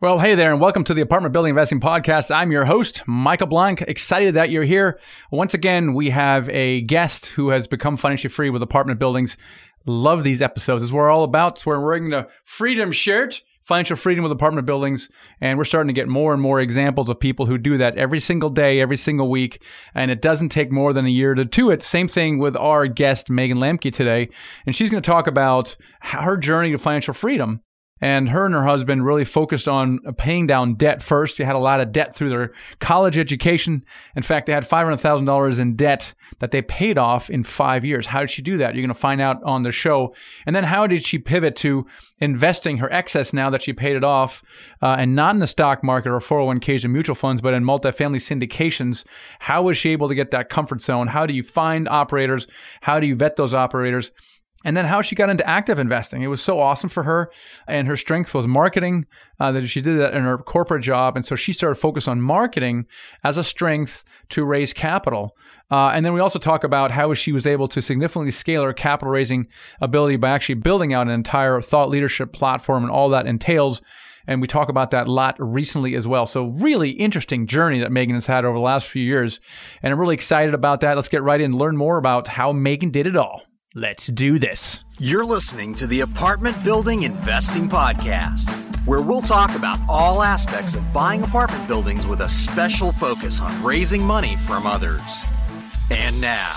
Well, hey there, and welcome to the Apartment Building Investing Podcast. I'm your host, Michael Blank. Excited that you're here. Once again, we have a guest who has become financially free with apartment buildings. Love these episodes. It's what we're all about. It's where we're wearing the freedom shirt, financial freedom with apartment buildings. And we're starting to get more and more examples of people who do that every single day, every single week. And it doesn't take more than a year to do it. Same thing with our guest, Megan Lamke, today. And she's going to talk about her journey to financial freedom and her and her husband really focused on paying down debt first. They had a lot of debt through their college education. In fact, they had $500,000 in debt that they paid off in five years. How did she do that? You're going to find out on the show. And then how did she pivot to investing her excess now that she paid it off uh, and not in the stock market or 401ks and mutual funds, but in multifamily syndications? How was she able to get that comfort zone? How do you find operators? How do you vet those operators? And then how she got into active investing. It was so awesome for her, and her strength was marketing. Uh, that she did that in her corporate job, and so she started focus on marketing as a strength to raise capital. Uh, and then we also talk about how she was able to significantly scale her capital raising ability by actually building out an entire thought leadership platform and all that entails. And we talk about that a lot recently as well. So, really interesting journey that Megan has had over the last few years. And I'm really excited about that. Let's get right in and learn more about how Megan did it all. Let's do this. You're listening to the Apartment Building Investing Podcast, where we'll talk about all aspects of buying apartment buildings with a special focus on raising money from others. And now,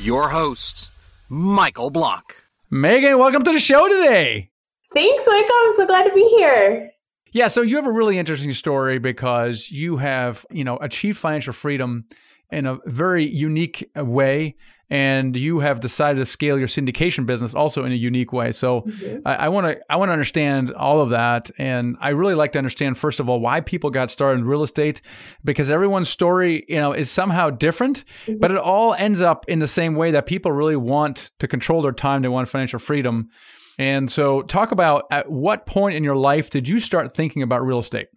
your host, Michael Blank. Megan, welcome to the show today. Thanks, Michael. I'm so glad to be here. Yeah, so you have a really interesting story because you have, you know, achieved financial freedom in a very unique way and you have decided to scale your syndication business also in a unique way. So mm-hmm. I want to I want to understand all of that, and I really like to understand first of all why people got started in real estate, because everyone's story you know is somehow different, mm-hmm. but it all ends up in the same way that people really want to control their time. They want financial freedom. And so, talk about at what point in your life did you start thinking about real estate?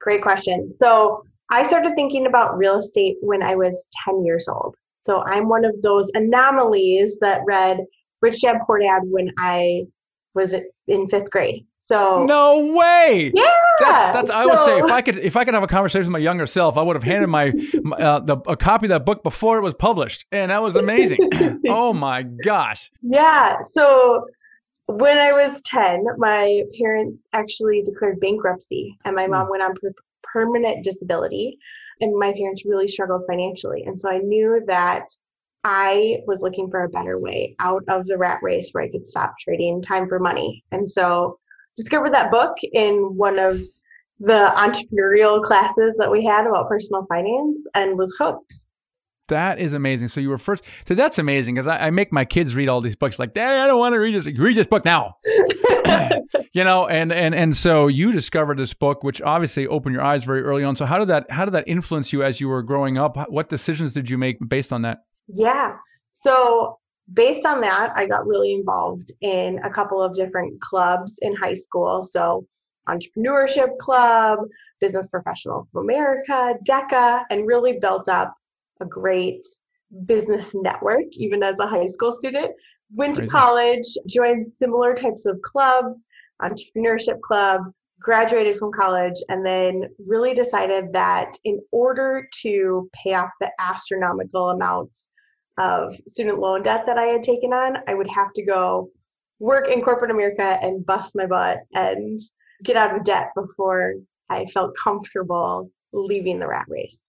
Great question. So, I started thinking about real estate when I was 10 years old. So I'm one of those anomalies that read Rich Dad Poor Dad when I was in fifth grade. So no way. Yeah, that's that's. I so, would say if I could if I could have a conversation with my younger self, I would have handed my, uh, the a copy of that book before it was published, and that was amazing. oh my gosh. Yeah. So when I was ten, my parents actually declared bankruptcy, and my mom hmm. went on per- permanent disability and my parents really struggled financially. And so I knew that I was looking for a better way out of the rat race where I could stop trading time for money. And so discovered that book in one of the entrepreneurial classes that we had about personal finance and was hooked. That is amazing. So you were first. So that's amazing because I, I, make my kids read all these books. Like, Daddy, I don't want to read this. Read this book now. you know, and and and so you discovered this book, which obviously opened your eyes very early on. So how did that how did that influence you as you were growing up? What decisions did you make based on that? Yeah. So based on that, I got really involved in a couple of different clubs in high school. So entrepreneurship club, Business Professional of America, DECA, and really built up a great business network, even as a high school student. Went Crazy. to college, joined similar types of clubs, entrepreneurship club, graduated from college, and then really decided that in order to pay off the astronomical amounts of student loan debt that I had taken on, I would have to go work in corporate America and bust my butt and get out of debt before I felt comfortable leaving the rat race.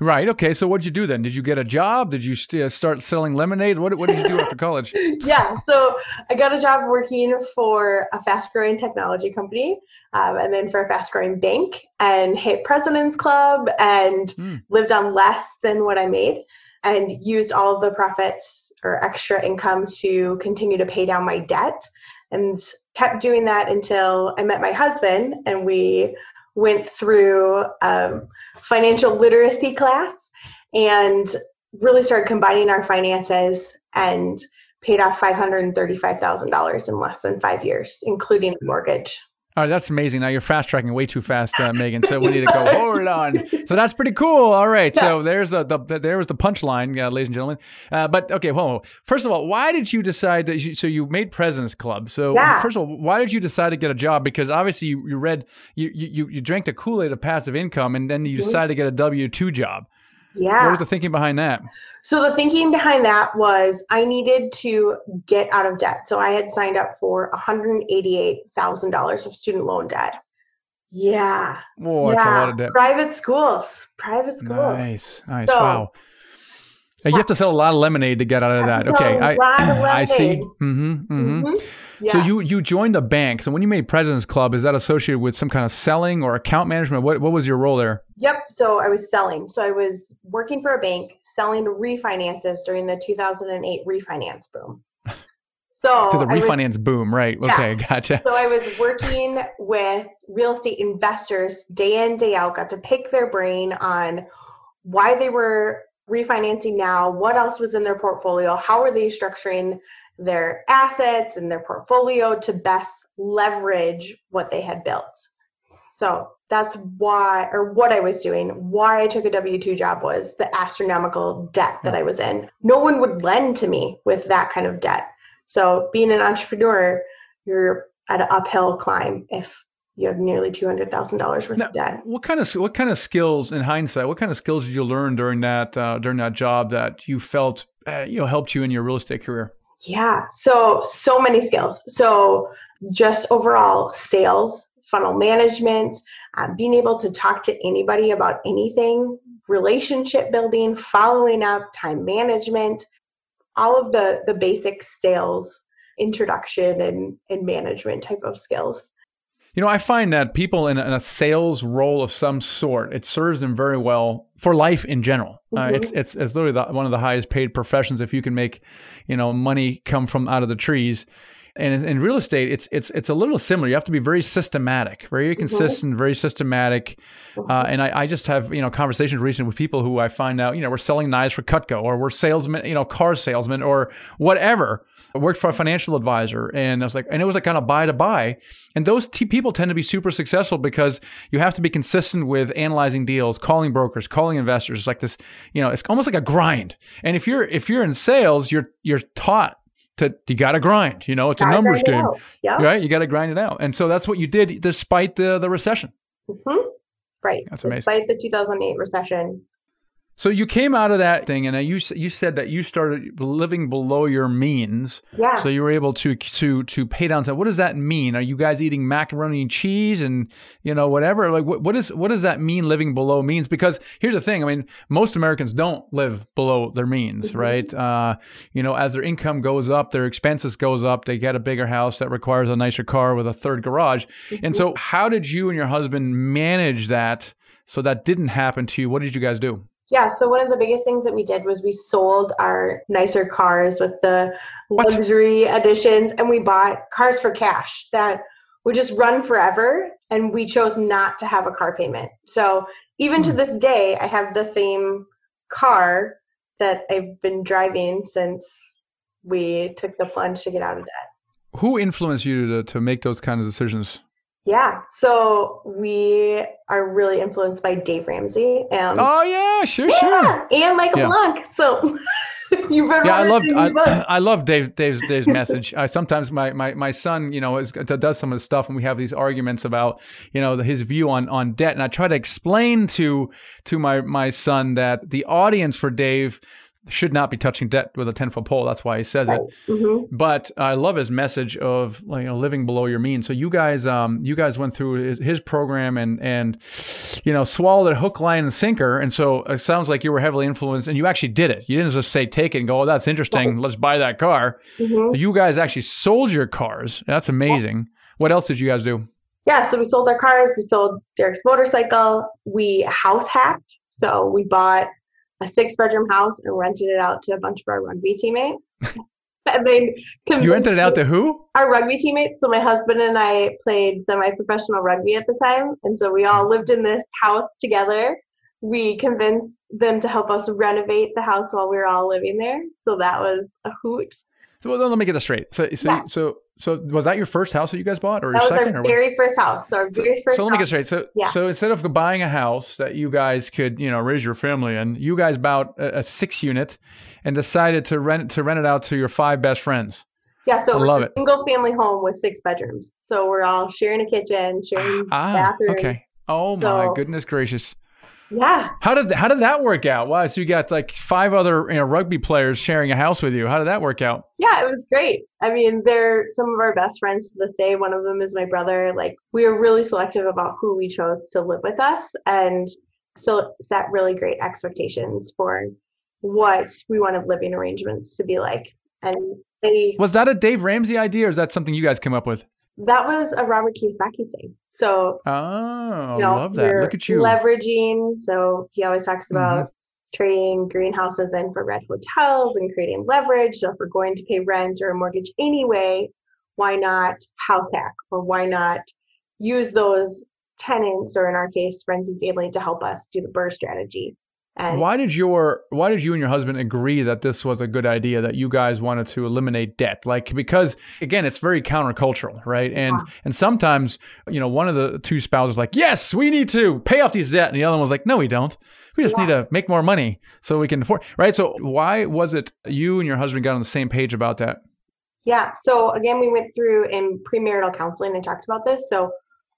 Right. Okay. So what did you do then? Did you get a job? Did you st- start selling lemonade? What, what did you do after college? yeah. So I got a job working for a fast growing technology company um, and then for a fast growing bank and hit President's Club and mm. lived on less than what I made and used all of the profits or extra income to continue to pay down my debt and kept doing that until I met my husband and we went through um, financial literacy class and really started combining our finances and paid off $535,000 in less than five years, including a mortgage. All right, that's amazing. Now you're fast tracking way too fast, uh, Megan. So we need to go hold on. So that's pretty cool. All right, so there's a, the, the there was the punchline, uh, ladies and gentlemen. Uh, but okay, well, first of all, why did you decide that? You, so you made President's Club. So Yeah. first of all, why did you decide to get a job? Because obviously you, you read you, you you drank the Kool Aid of passive income, and then you Mhm. decided to get a W two job. Yeah. What was the thinking behind that? So the thinking behind that was I needed to get out of debt. So I had signed up for $188,000 of student loan debt. Yeah. Whoa, yeah. that's a lot of debt. Private schools. Private schools. Nice, nice. So- wow. You have to sell a lot of lemonade to get out of that. Okay, I I see. Mm-hmm. Mm-hmm. Mhm. Yeah. So you you joined a bank. So when you made President's Club, is that associated with some kind of selling or account management? What what was your role there? Yep. So I was selling. So I was working for a bank selling refinances during the 2008 refinance boom. So To the I was- refinance boom, right? Yeah. Okay, gotcha. So I was working with real estate investors day in, day out, got to pick their brain on why they were refinancing now, what else was in their portfolio, how are they structuring their assets and their portfolio to best leverage what they had built. So that's why, or what I was doing, why I took a W 2 job was the astronomical debt that hmm. I was in. No one would lend to me with that kind of debt. So being an entrepreneur, you're at an uphill climb if you have nearly two hundred thousand dollars worth Now, of debt. what kind of what kind of skills, in hindsight, what kind of skills did you learn during that uh, during that job that you felt uh, you know helped you in your real estate career? Yeah, so so many skills. So just overall sales, funnel management, uh, being able to talk to anybody about anything, relationship building, following up, time management, all of the the basic sales introduction and and management type of skills. You know, I find that people in a, in a sales role of some sort, it serves them very well for life in general. Uh, Mhm. it's it's it's literally the, one of the highest paid professions if you can make, you know, money come from out of the trees. And in, real estate, it's it's it's a little similar. You have to be very systematic, very consistent, very systematic. Uh, and I, I just have you know conversations recently with people who I find out you know we're selling knives for Cutco or we're salesmen, you know, car salesmen or whatever. I worked for a financial advisor, and I was like, and it was like kind of buy to buy. And those t- people tend to be super successful because you have to be consistent with analyzing deals, calling brokers, calling investors. It's like this, you know, it's almost like a grind. And if you're if you're in sales, you're you're taught to you got to grind. You know, it's a Gotta numbers game. Yeah. right? You got to grind it out. And so that's what you did despite the the recession. hmm Right. That's amazing. Despite the 2008 recession. So you came out of that thing, and you you said that you started living below your means. Yeah. So you were able to to to pay down. So what does that mean? Are you guys eating macaroni and cheese and you know whatever? Like what what is what does that mean? Living below means? Because here's the thing. I mean, most Americans don't live below their means, Mhm. right? Uh, you know, as their income goes up, their expenses goes up. They get a bigger house that requires a nicer car with a third garage. And so, how did you and your husband manage that so that didn't happen to you? What did you guys do? Yeah, so one of the biggest things that we did was we sold our nicer cars with the What? luxury editions and we bought cars for cash that would just run forever and we chose not to have a car payment. So even to Hmm. this day I have the same car that I've been driving since we took the plunge to get out of debt. Who influenced you to, to make those kind of decisions? Yeah, so we are really influenced by Dave Ramsey and Oh yeah, sure, sure. And Michael Yeah. Blank. So you've been Yeah, I loved referencing I. I love Dave Dave's Dave's message. I sometimes my my my son, you know, is, does some of the stuff, and we have these arguments about you know his view on on debt, and I try to explain to to my my son that the audience for Dave should not be touching debt with a ten foot pole. That's why he says it. hmm But I love his message of you know living below your means. So you guys, um, you guys went through his, program and and you know swallowed it hook, line, and sinker. And so it sounds like you were heavily influenced, and you actually did it. You didn't just say take it and go, oh, that's interesting. Let's buy that car. hmm You guys actually sold your cars. That's amazing. What else did you guys do? Yeah, so we sold our cars. We sold Derek's motorcycle. We house hacked. So we bought a six bedroom house and rented it out to a bunch of our rugby teammates. and then You rented it out to who? our rugby teammates. So my husband and I played semi-professional rugby at the time, and so we all lived in this house together. We convinced them to help us renovate the house while we were all living there. So that was a hoot. Well, let me get this straight. So, so, Yeah. so, so, was that your first house that you guys bought, or That your second? our or what? very first house. So our very first. so let me get straight. So, Yeah. so instead of buying a house that you guys could, you know, raise your family in, you guys bought a, a six unit and decided to rent to rent it out to your five best friends. Yeah, so I love a it. single family home with six bedrooms. So we're all sharing a kitchen, sharing Ah, bathroom. okay. Oh my So- goodness gracious! Yeah, How did how did that work out? Wow, so you got like five other you know, rugby players sharing a house with you. How did that work out? yeah, it was great. I mean, they're some of our best friends to this day. One of them is my brother. Like, we were really selective about who we chose to live with us, and so set really great expectations for what we wanted living arrangements to be like. And they, Was that a Dave Ramsey idea, or is that something you guys came up with? that was a Robert Kiyosaki thing. So Oh, you know, love that! Look at you. leveraging. So he always talks Mm-hmm. about trading greenhouses in for red hotels and creating leverage. So if we're going to pay rent or a mortgage anyway, why not house hack or why not use those tenants or in our case friends and family to help us do the BRRRR strategy. And Why did your why did you and your husband agree that this was a good idea that you guys wanted to eliminate debt? Like because again, it's very countercultural, right? And and sometimes, you know, one of the two spouses like, "Yes, we need to pay off these debt." And the other one was like, "No, we don't. We just need to make more money so we can afford." Right? So why was it you and your husband got on the same page about that? Yeah. So again, we went through in premarital counseling and talked about this. So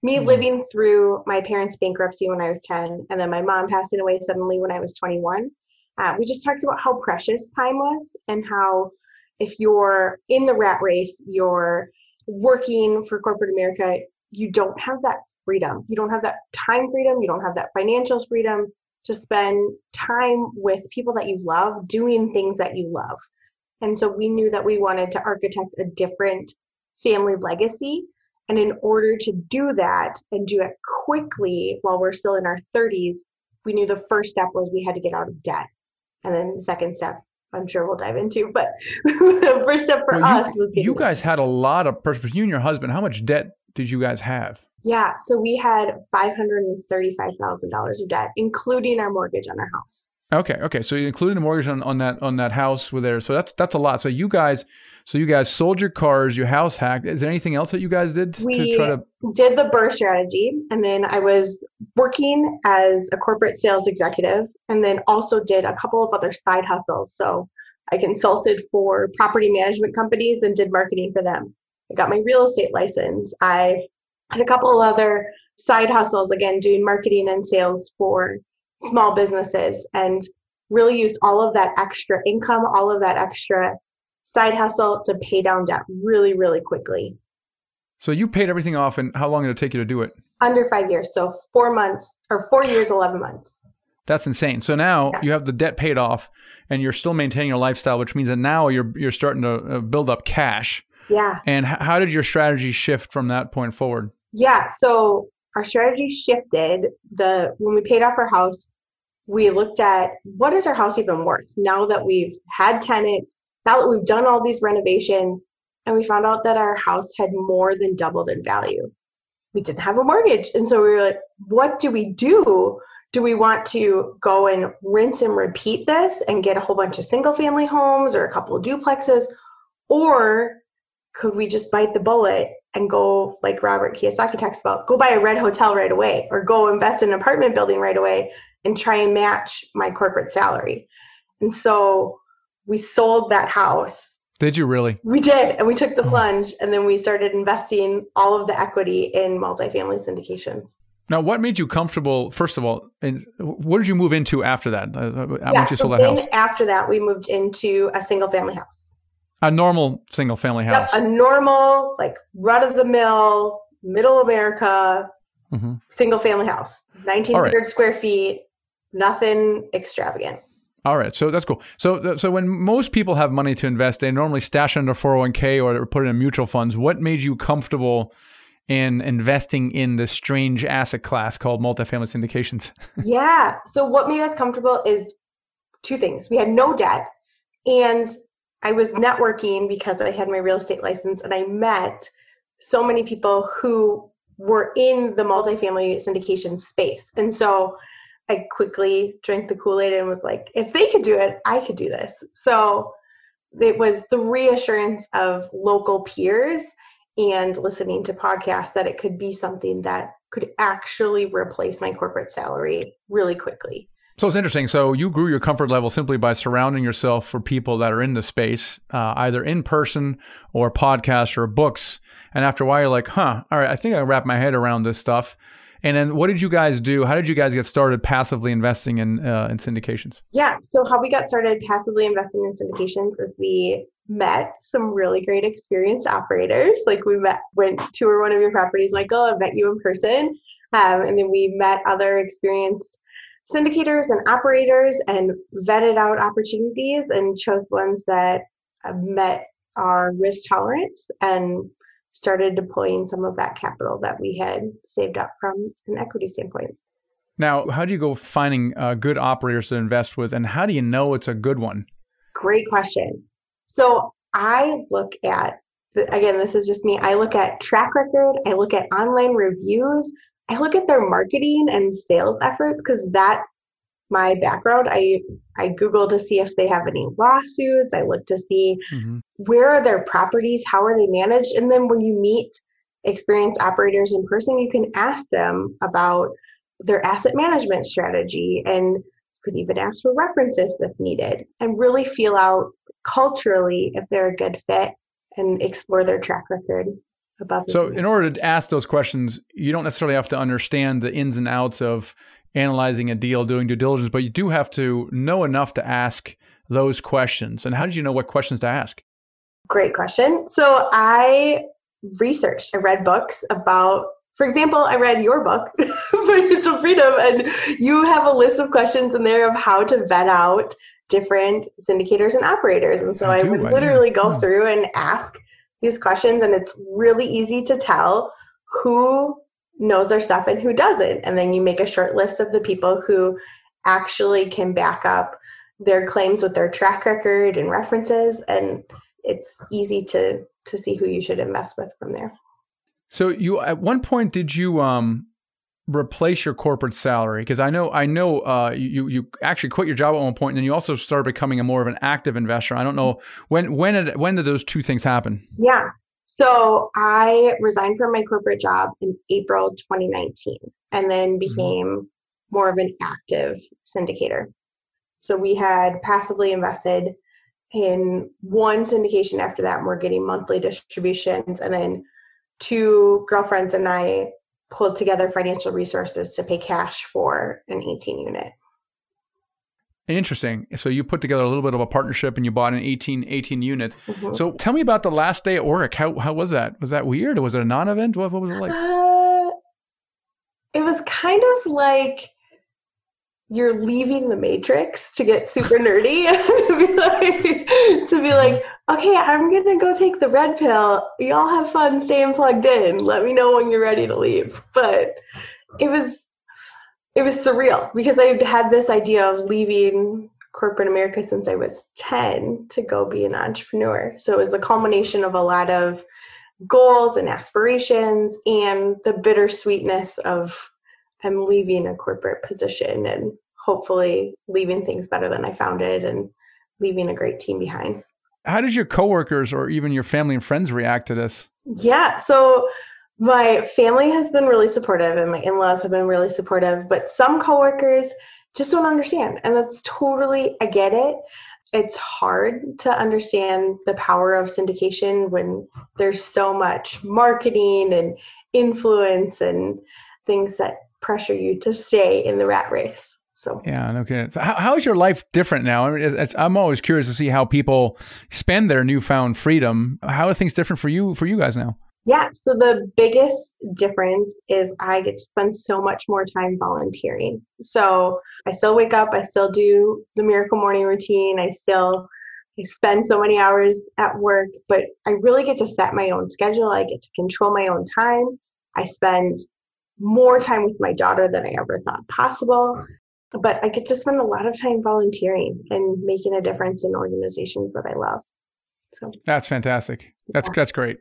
me Mhm. living through my parents' bankruptcy when I was 10, and then my mom passing away suddenly when I was 21. Uh, we just talked about how precious time was and how if you're in the rat race, you're working for corporate America, you don't have that freedom. You don't have that time freedom. You don't have that financial freedom to spend time with people that you love, doing things that you love. And so we knew that we wanted to architect a different family legacy. And in order to do that and do it quickly while we're still in our 30s, we knew the first step was we had to get out of debt. And then the second step, I'm sure we'll dive into, but the first step for Well, us you, was getting you guys had a lot of purpose. You and your husband, how much debt did you guys have? Yeah, so we had $535,000 of debt, including our mortgage on our house. Okay, okay. So you included the mortgage on, on that on that house with there. So that's that's a lot. So you guys so you guys sold your cars, your house hacked. Is there anything else that you guys did to We try to did the BRRRR strategy, and then I was working as a corporate sales executive, and then also did a couple of other side hustles. So I consulted for property management companies and did marketing for them. I got my real estate license. I had a couple of other side hustles, again, doing marketing and sales for small businesses, and really used all of that extra income, all of that extra side hustle to pay down debt really, really quickly. So you paid everything off and how long did it take you to do it? under five years. So four months or four years, 11 months. That's insane. So now Yeah. you have the debt paid off and you're still maintaining your lifestyle, which means that now you're you're starting to uh, build up cash. Yeah. And how did your strategy shift from that point forward? Yeah. So our strategy shifted. The when we paid off our house, we looked at what is our house even worth now that we've had tenants, now that we've done all these renovations, and we found out that our house had more than doubled in value. We didn't have a mortgage. And so we were like, what do we do? Do we want to go and rinse and repeat this and get a whole bunch of single family homes or a couple of duplexes? Or could we just bite the bullet and go, like Robert Kiyosaki talks about, go buy a red hotel right away or go invest in an apartment building right away and try and match my corporate salary? And so we sold that house. Did you really? We did, and we took the Oh. plunge, and then we started investing all of the equity in multifamily syndications. Now, what made you comfortable? First of all, and what did you move into after that? Uh, uh, yeah, Once you so sold that house, after that, we moved into a single family house. A normal single family Yep, house. a normal, like run of the mill, middle America, hmm single family house, 1900 square feet, nothing extravagant. All right, so that's cool. So, so when most people have money to invest, they normally stash it in their 401k or put it in mutual funds. What made you comfortable in investing in this strange asset class called multifamily syndications? yeah. So what made us comfortable is two things. We had no debt and I was networking because I had my real estate license and I met so many people who were in the multifamily syndication space. And so I quickly drank the Kool-Aid and was like, if they could do it, I could do this. So it was the reassurance of local peers and listening to podcasts that it could be something that could actually replace my corporate salary really quickly. So it's interesting. So you grew your comfort level simply by surrounding yourself for people that are in the space, uh, either in person or podcasts or books. And after a while, you're like, huh, all right, I think I wrap my head around this stuff. And then what did you guys do? How did you guys get started passively investing in uh, in syndications? Yeah, so how we got started passively investing in syndications is we met some really great experienced operators. Like we met, went to one of your properties, Michael. I met you in person, um, and then we met other experienced syndicators and operators and vetted out opportunities and chose ones that met our risk tolerance and started deploying some of that capital that we had saved up from an equity standpoint. Now, how do you go finding uh, good operators to invest with, and how do you know it's a good one? Great question. So I look at, again, this is just me, I look at track record, I look at online reviews, I look at their marketing and sales efforts because that's my background. I I Google to see if they have any lawsuits. I look to see mm-hmm. where are their properties, how are they managed, and then when you meet experienced operators in person, you can ask them about their asset management strategy and you could even ask for references if needed and really feel out culturally if they're a good fit and explore their track record above. So, in order to ask those questions, you don't necessarily have to understand the ins and outs of analyzing a deal, doing due diligence, but you do have to know enough to ask those questions. And how did you know what questions to ask? Great question. So, I researched, I read books about for example, I read your book, Financial Freedom, and you have a list of questions in there of how to vet out different syndicators and operators. And so I, I would literally go hmm. through and ask these questions, and it's really easy to tell who knows their stuff and who doesn't. And then you make a short list of the people who actually can back up their claims with their track record and references and it's easy to to see who you should invest with from there. So you at one point did you um replace your corporate salary? Because I know I know uh, you you actually quit your job at one point, and then you also started becoming a more of an active investor. I don't know when when did when did those two things happen? Yeah. So I resigned from my corporate job in April 2019, and then mm-hmm. became mm-hmm. more of an active syndicator. So we had passively invested in one syndication after that, and we're getting monthly distributions, and then two girlfriends and I pulled together financial resources to pay cash for an 18 unit. Interesting. So you put together a little bit of a partnership and you bought an 18, 18 unit. Mm-hmm. So tell me about the last day at work. How, how was that? Was that weird? Was it a non-event? What, what was it like? Uh, it was kind of like you're leaving the matrix to get super nerdy to be like be uh-huh. like okay i'm gonna go take the red pill. Y'all have fun staying plugged in. Let me know when you're ready to leave. But it was it was surreal because i had this idea of leaving corporate america since i was 10 to go be an entrepreneur. So it was the culmination of a lot of goals and aspirations and the bittersweetness of I'm leaving a corporate position and hopefully leaving things better than I found it and leaving a great team behind. How did your coworkers or even your family and friends react to this? Yeah, so my family has been really supportive and my in-laws have been really supportive, but some coworkers just don't understand. And that's totally I get it. It's hard to understand the power of syndication when there's so much marketing and influence and things that pressure you to stay in the rat race. So yeah, okay. So how, how is your life different now? I mean, it's, it's, I'm always curious to see how people spend their newfound freedom. How are things different for you for you guys now? Yeah, so the biggest difference is I get to spend so much more time volunteering. So I still wake up, I still do the miracle morning routine, I still I spend so many hours at work, but I really get to set my own schedule. I get to control my own time. I spend more time with my daughter than I ever thought possible. But I get to spend a lot of time volunteering and making a difference in organizations that I love. So that's fantastic. That's yeah. that's great.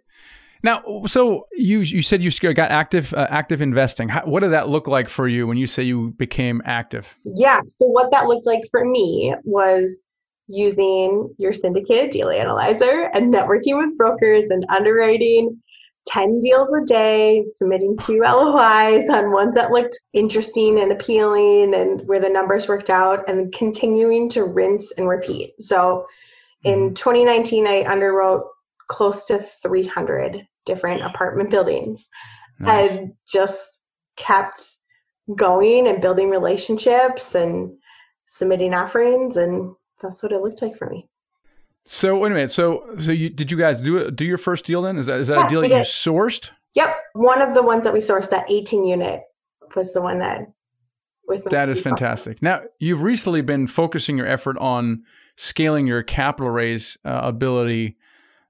Now, so you you said you got active uh, active investing. How, what did that look like for you when you say you became active? Yeah. So what that looked like for me was using your syndicated deal analyzer and networking with brokers and underwriting 10 deals a day, submitting two LOIs on ones that looked interesting and appealing and where the numbers worked out, and continuing to rinse and repeat. So in mm-hmm. 2019, I underwrote close to 300 different apartment buildings nice. and just kept going and building relationships and submitting offerings. And that's what it looked like for me. So wait a minute. So so you did you guys do it? do your first deal then? Is that is that yeah, a deal that you sourced? Yep, one of the ones that we sourced, that 18 unit, was the one that was. That is fantastic. Now you've recently been focusing your effort on scaling your capital raise uh, ability,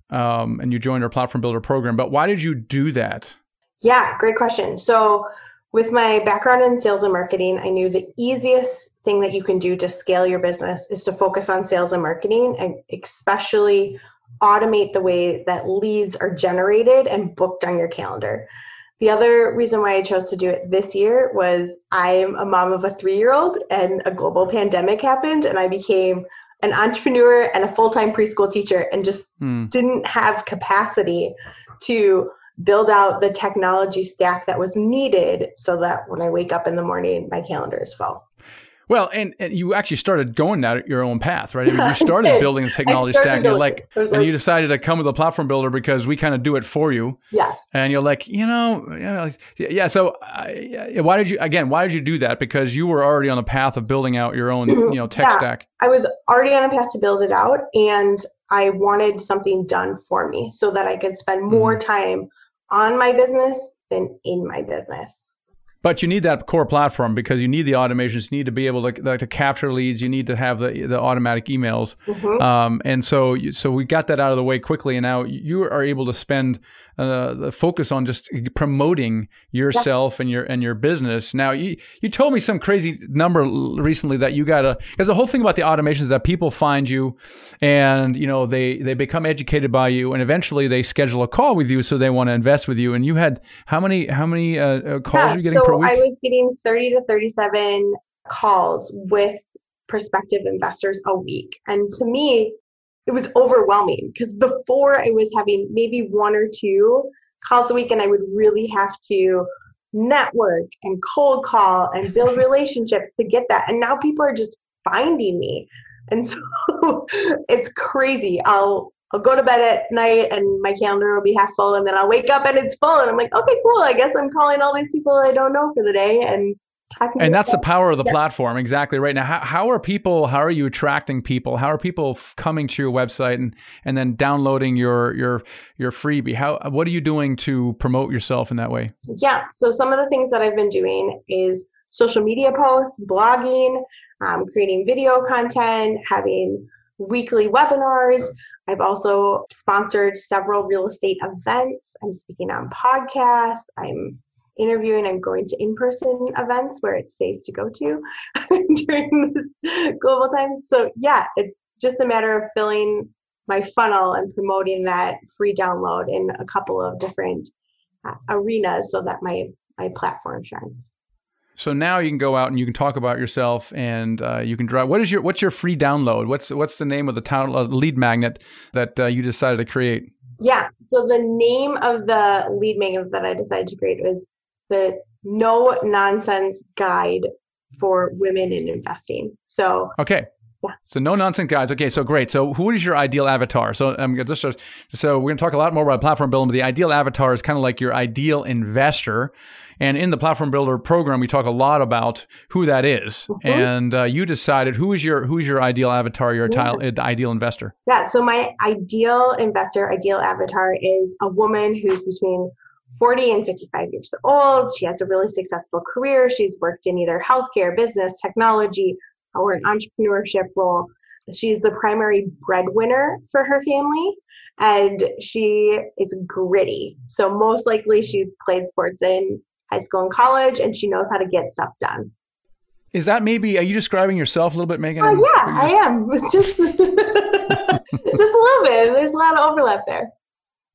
um, and you joined our platform builder program. But why did you do that? Yeah, great question. So with my background in sales and marketing, I knew the easiest thing that you can do to scale your business is to focus on sales and marketing and especially automate the way that leads are generated and booked on your calendar. The other reason why I chose to do it this year was I'm a mom of a three year old and a global pandemic happened, and I became an entrepreneur and a full time preschool teacher and just mm. didn't have capacity to build out the technology stack that was needed so that when I wake up in the morning, my calendar is full. Well, and, and you actually started going down your own path, right? I mean, you started building a technology stack, and you're like, like, and you decided to come with a platform builder because we kind of do it for you. Yes. And you're like, you know, you know yeah. So, uh, why did you again? Why did you do that? Because you were already on the path of building out your own, you know, tech yeah, stack. I was already on a path to build it out, and I wanted something done for me so that I could spend more mm-hmm. time on my business than in my business. But you need that core platform because you need the automations. You need to be able to, like, to capture leads. You need to have the, the automatic emails. Mm-hmm. Um, and so, so we got that out of the way quickly. And now you are able to spend uh, the focus on just promoting yourself yeah. and your and your business. Now, you you told me some crazy number recently that you got a because the whole thing about the automations is that people find you, and you know they they become educated by you, and eventually they schedule a call with you, so they want to invest with you. And you had how many how many uh, uh calls yeah, are you getting so week? I was getting thirty to thirty seven calls with prospective investors a week, and to me it was overwhelming because before I was having maybe one or two calls a week and I would really have to network and cold call and build relationships to get that. And now people are just finding me. And so it's crazy. I'll I'll go to bed at night and my calendar will be half full and then I'll wake up and it's full and I'm like, okay, cool. I guess I'm calling all these people I don't know for the day and and that's the power of the yeah. platform exactly right. Now how, how are people how are you attracting people? How are people f- coming to your website and and then downloading your your your freebie? How what are you doing to promote yourself in that way? Yeah so some of the things that i've been doing is social media posts blogging um, creating video content having weekly webinars i've also sponsored several real estate events i'm speaking on podcasts i'm interviewing and going to in-person events where it's safe to go to during this global time. So yeah, it's just a matter of filling my funnel and promoting that free download in a couple of different uh, arenas so that my my platform shines. So now you can go out and you can talk about yourself, and uh, you can drive. What is your what's your free download? What's what's the name of the town uh, lead magnet that uh, you decided to create? Yeah. So the name of the lead magnet that I decided to create was the no nonsense guide for women in investing. So okay. Yeah. So no nonsense guides. Okay, so great. So who is your ideal avatar? So I'm um, just so, so we're going to talk a lot more about platform building, but the ideal avatar is kind of like your ideal investor. And in the platform builder program, we talk a lot about who that is. Mm-hmm. And uh, you decided who is your who is your ideal avatar, your yeah. ideal, ideal investor. Yeah. So my ideal investor, ideal avatar is a woman who's between 40 and 55 years old. She has a really successful career. She's worked in either healthcare, business, technology, or an entrepreneurship role. She's the primary breadwinner for her family and she is gritty. So, most likely, she played sports in high school and college and she knows how to get stuff done. Is that maybe, are you describing yourself a little bit, Megan? Oh, yeah, just... I am. Just, just a little bit. There's a lot of overlap there.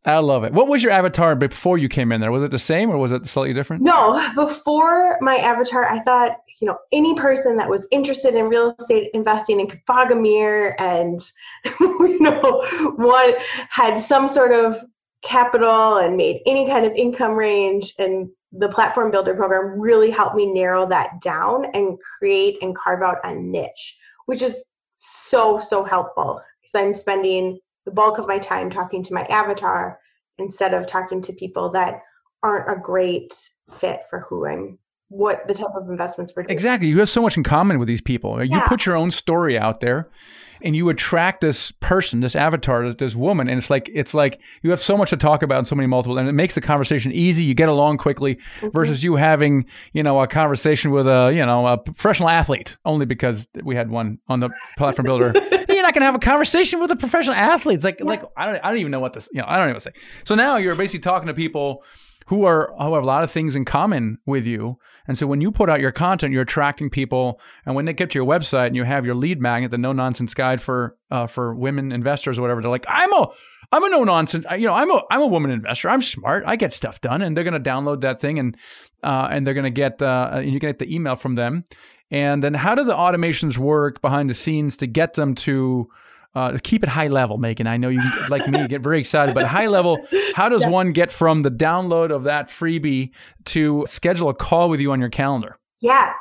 I love it. What was your avatar before you came in there? Was it the same or was it slightly different? No, before my avatar, I thought you know any person that was interested in real estate investing and could fog a mirror and you know what had some sort of capital and made any kind of income range and the platform builder program really helped me narrow that down and create and carve out a niche which is so so helpful. Because i'm spending the bulk of my time talking to my avatar instead of talking to people that aren't a great fit for who i'm what the type of investments we're doing. Exactly. You have so much in common with these people. You Yeah. put your own story out there and you attract this person, this avatar, this- woman, and it's like it's like you have so much to talk about in so many multiple and it makes the conversation easy. You get along quickly Mm-hmm. versus you having, you know, a conversation with a, you know, a professional athlete only because we had one on the platform builder. You're not going to have a conversation with a professional athlete. It's like like I don't I don't even know what this, you know, I don't even know what to say. So now you're basically talking to people who are who have a lot of things in common with you. And so when you put out your content, you're attracting people. And when they get to your website and you have your lead magnet, the no nonsense guide for uh, for women investors or whatever, they're like, I'm a I'm a no nonsense. You know, I'm a I'm a woman investor. I'm smart. I get stuff done, and they're to download that thing and uh, and they're to get uh, and you get the email from them. And then how do the automations work behind the scenes to get them to uh, keep it high level, Megan. I know you, like me, get very excited, but high level, how does one get from the download of that freebie to schedule a call with you on your calendar? Yeah.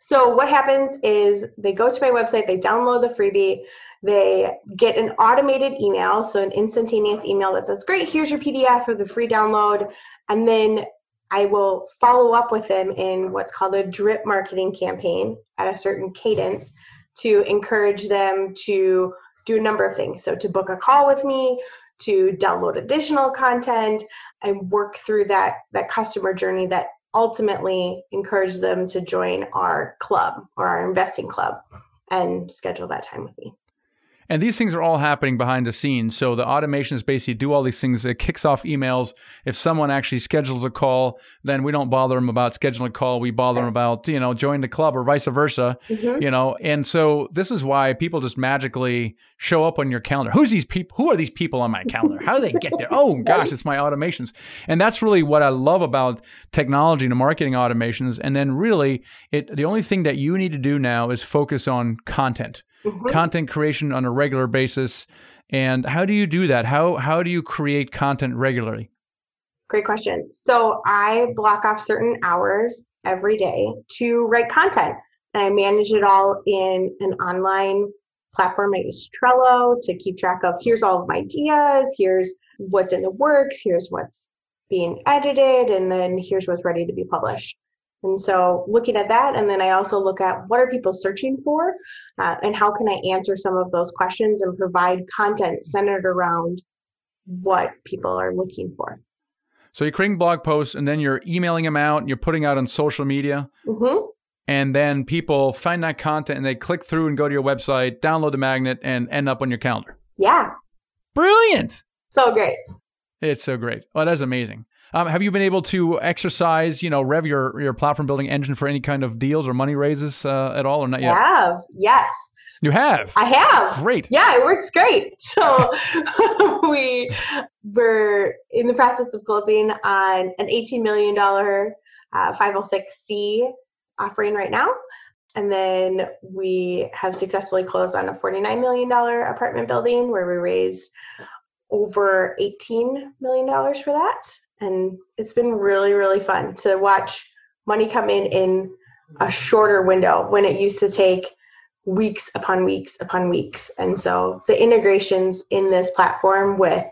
So what happens is they go to my website, they download the freebie, they get an automated email, so an instantaneous email that says, "Great, here's your PDF of the free download," and then I will follow up with them in what's called a drip marketing campaign at a certain cadence to encourage them to do a number of things. So to book a call with me, to download additional content, and work through that that customer journey that ultimately encourage them to join our club or our investing club and schedule that time with me. And these things are all happening behind the scenes. So the automations basically do all these things. It kicks off emails. If someone actually schedules a call, then we don't bother them about scheduling a call. We bother them about, you know, join the club or vice versa, Mhm. you know. And so this is why people just magically show up on your calendar. Who's these people? Who are these people on my calendar? How do they get there? Oh gosh, it's my automations. And that's really what I love about technology and marketing automations. And then really it the only thing that you need to do now is focus on content Mhm. content creation on a regular basis. And how do you do that? How how do you create content regularly? Great question. So I block off certain hours every day to write content. And I manage it all in an online platform. I use Trello to keep track of here's all of my ideas, here's what's in the works, here's what's being edited, and then here's what's ready to be published. And so looking at that, and then I also look at what are people searching for, uh, and how can I answer some of those questions and provide content centered around what people are looking for. So you're creating blog posts and then you're emailing them out and you're putting out on social media. hmm And then people find that content and they click through and go to your website, download the magnet, and end up on your calendar. Yeah, Brilliant. so great. It's so great. Oh, that's amazing. Um, have you been able to exercise, you know, rev your, your platform building engine for any kind of deals or money raises uh, at all or not yet? I Have yes, You have. I have. Great. Yeah, it works great. So we were in the process of closing on an $18 million uh, 506c offering right now. And then we have successfully closed on a $49 million apartment building where we raised over $18 million for that. And it's been really, really fun to watch money come in in a shorter window when it used to take weeks upon weeks upon weeks. And so the integrations in this platform with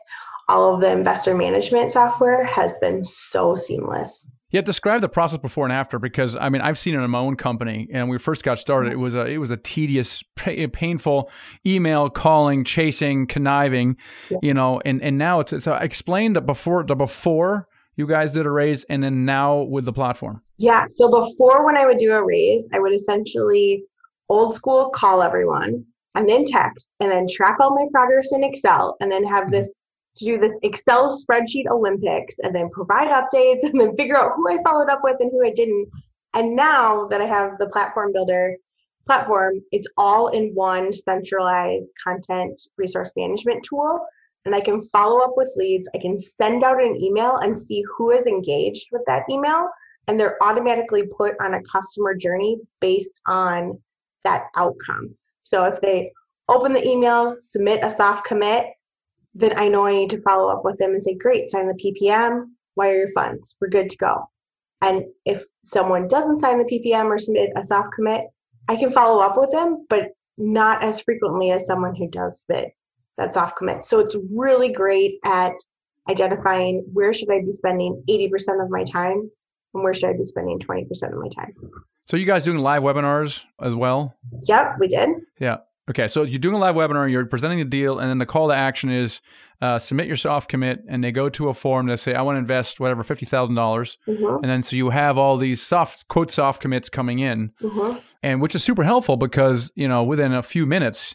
all of the investor management software has been so seamless. Yeah, describe the process before and after because I mean I've seen it in my own company, and when we first got started, it mm-hmm. was a it was a tedious, painful email calling, chasing, conniving, Yeah. you know, and and now it's so explain the before the before you guys did a raise, and then now with the platform. Yeah. So before when I would do a raise, I would essentially old school call everyone and then text and then track all my progress in Excel and then have mm-hmm. this to do this Excel spreadsheet Olympics and then provide updates and then figure out who I followed up with and who I didn't. And now that I have the platform builder platform, it's all in one centralized content resource management tool. And I can follow up with leads. I can send out an email and see who is engaged with that email and they're automatically put on a customer journey based on that outcome. So if they open the email, submit a soft commit, then I know I need to follow up with them and say, great, sign the PPM, wire your funds, we're good to go. And if someone doesn't sign the PPM or submit a soft commit, I can follow up with them, but not as frequently as someone who does submit that soft commit. So it's really great at identifying where should I be spending 80% of my time and where should I be spending 20% of my time. So you guys doing live webinars as well? Yep, we did. Yeah. Okay, so you're doing a live webinar, you're presenting a deal, and then the call to action is uh, submit your soft commit, and they go to a form that say, I want to invest whatever fifty thousand dollars, Mm-hmm. and then so you have all these soft quote soft commits coming in, Mm-hmm. and which is super helpful because you know within a few minutes.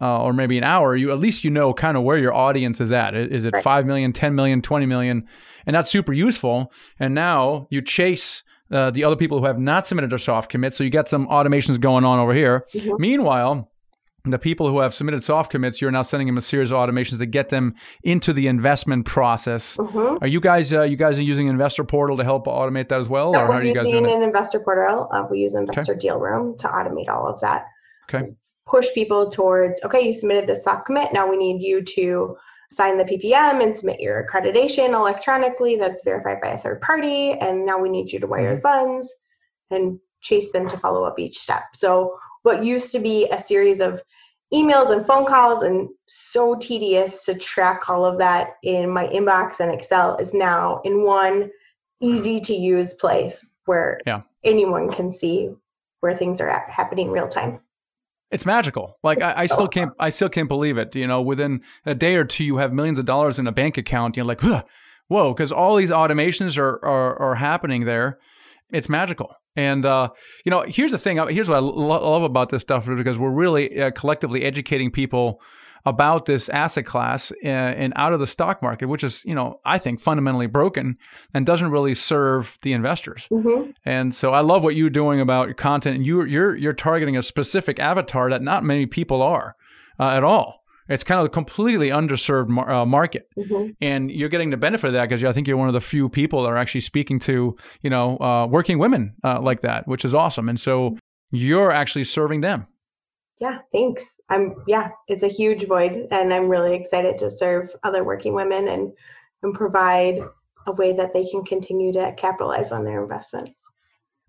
Uh, or maybe an hour, you at least you know kind of where your audience is at. Is it Right. 5 million, 10 million, 20 million? And that's super useful. And now you chase uh, the other people who have not submitted their soft commit. So you get some automations going on over here. Mhm. Meanwhile, the people who have submitted soft commits, you're now sending them a series of automations to get them into the investment process. Mm-hmm. Are you guys uh, you guys are using Investor Portal to help automate that as well, So or how we're are you guys using doing it? an investor portal. Uh, we use Investor Deal Room to automate all of that. Okay. Push people towards, okay, you submitted this soft commit. Now we need you to sign the PPM and submit your accreditation electronically that's verified by a third party. And now we need you to wire Mm-hmm. funds and chase them to follow up each step. So what used to be a series of emails and phone calls and so tedious to track all of that in my inbox and Excel is now in one easy to use place where Yeah. anyone can see where things are at, happening real time. It's magical. Like I, I still can't I still can't believe it. You know, within a day or two, you have millions of dollars in a bank account. You're like, whoa, because all these automations are, are are happening there. It's magical. And uh, you know, here's the thing. Here's what I lo- love about this stuff because we're really uh, collectively educating people about this asset class uh, and out of the stock market, which is, you know, I think fundamentally broken and doesn't really serve the investors. hmm And so I love what you're doing about your content. And you, you're you're targeting a specific avatar that not many people are uh, at all. It's kind of a completely underserved mar- uh, market, hmm and you're getting the benefit of that because I think you're one of the few people that are actually speaking to you know uh, working women uh, like that, which is awesome. And so you're actually serving them. Yeah, thanks. I'm yeah, it's a huge void and I'm really excited to serve other working women and and provide a way that they can continue to capitalize on their investments.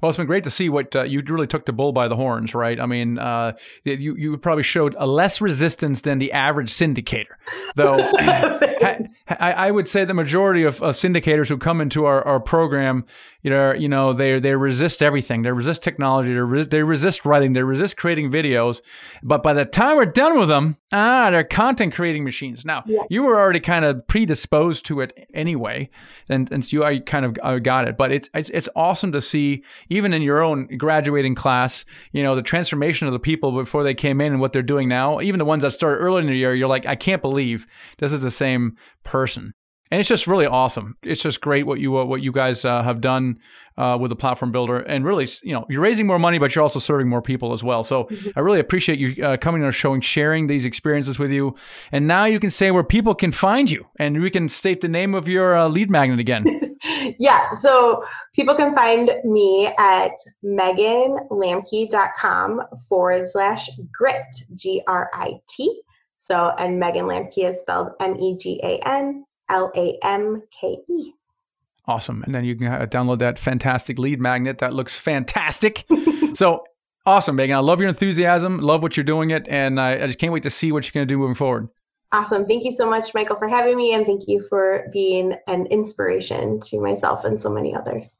Well, it's been great to see what uh, you really took the bull by the horns, right? I mean, uh, you you probably showed a less resistance than the average syndicator, though. I, I would say the majority of, of syndicators who come into our, our program, you know, you know, they they resist everything. They resist technology. They, res- they resist writing. They resist creating videos. But by the time we're done with them, ah, they're content creating machines. Now, Yeah. you were already kind of predisposed to it anyway, and and so you I kind of got it. But it's it's it's awesome to see, even in your own graduating class, you know, the transformation of the people before they came in and what they're doing now. Even the ones that started early in the year, you're like, I can't believe this is the same person. And it's just really awesome. It's just great what you uh, what you guys uh, have done uh, with the platform builder, and really, you know, you're raising more money, but you're also serving more people as well. So I really appreciate you uh, coming on our show and sharing these experiences with you. And now you can say where people can find you, and we can state the name of your uh, lead magnet again. yeah, so people can find me at meganlamke.com forward slash grit, G R I T. So, and Megan Lamke is spelled M E G A N L A M K E. Awesome. And then you can uh, download that fantastic lead magnet. That looks fantastic. so awesome, Megan. I love your enthusiasm. Love what you're doing it. And I, I just can't wait to see what you're going to do moving forward. Awesome. Thank you so much, Michael, for having me, and thank you for being an inspiration to myself and so many others.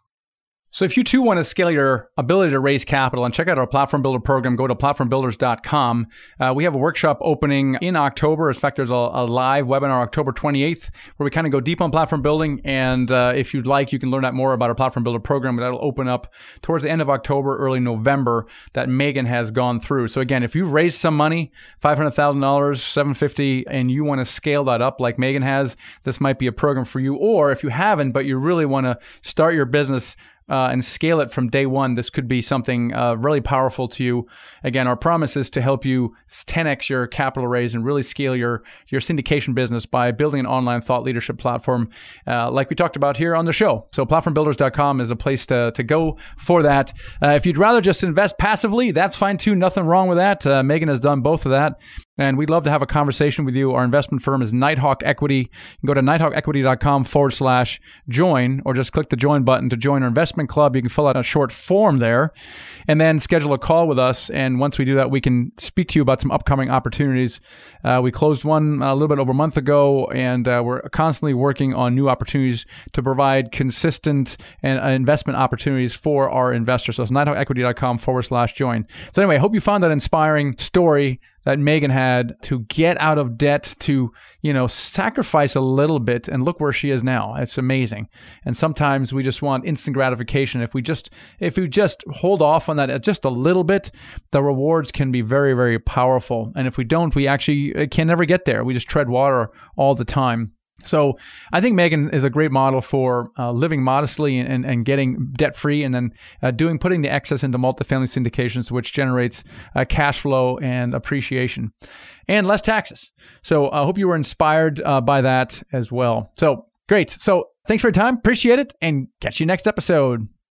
So if you too want to scale your ability to raise capital and check out our platform builder program, go to platformbuilders.com. Uh, we have a workshop opening in October. In fact, there's a, a live webinar October 28th where we kind of go deep on platform building. And uh, if you'd like, you can learn out more about our platform builder program. That'll open up towards the end of October, early November that Megan has gone through. So again, if you've raised some money, $500,000, 750, and you want to scale that up like Megan has, this might be a program for you. Or if you haven't, but you really want to start your business uh, and scale it from day one, this could be something uh, really powerful to you. Again, our promise is to help you 10x your capital raise and really scale your your syndication business by building an online thought leadership platform, uh, like we talked about here on the show. So, platformbuilders.com is a place to to go for that. Uh, if you'd rather just invest passively, that's fine too. Nothing wrong with that. Uh, Megan has done both of that. And we'd love to have a conversation with you. Our investment firm is Nighthawk Equity. You can go to nighthawkequity.com forward slash join, or just click the join button to join our investment club. You can fill out a short form there and then schedule a call with us. And once we do that, we can speak to you about some upcoming opportunities. Uh, we closed one a little bit over a month ago, and uh, we're constantly working on new opportunities to provide consistent and uh, investment opportunities for our investors. So it's nighthawkequity.com forward slash join. So anyway, I hope you found that inspiring story that Megan had to get out of debt, to, you know, sacrifice a little bit and look where she is now. It's amazing. And sometimes we just want instant gratification. If we just, if we just hold off on that just a little bit, the rewards can be very, very powerful. And if we don't, we actually can never get there. We just tread water all the time. So I think Megan is a great model for uh, living modestly and, and, getting debt free, and then uh, doing putting the excess into multifamily syndications, which generates uh, cash flow and appreciation, and less taxes. So I hope you were inspired uh, by that as well. So great. So thanks for your time, appreciate it, and catch you next episode.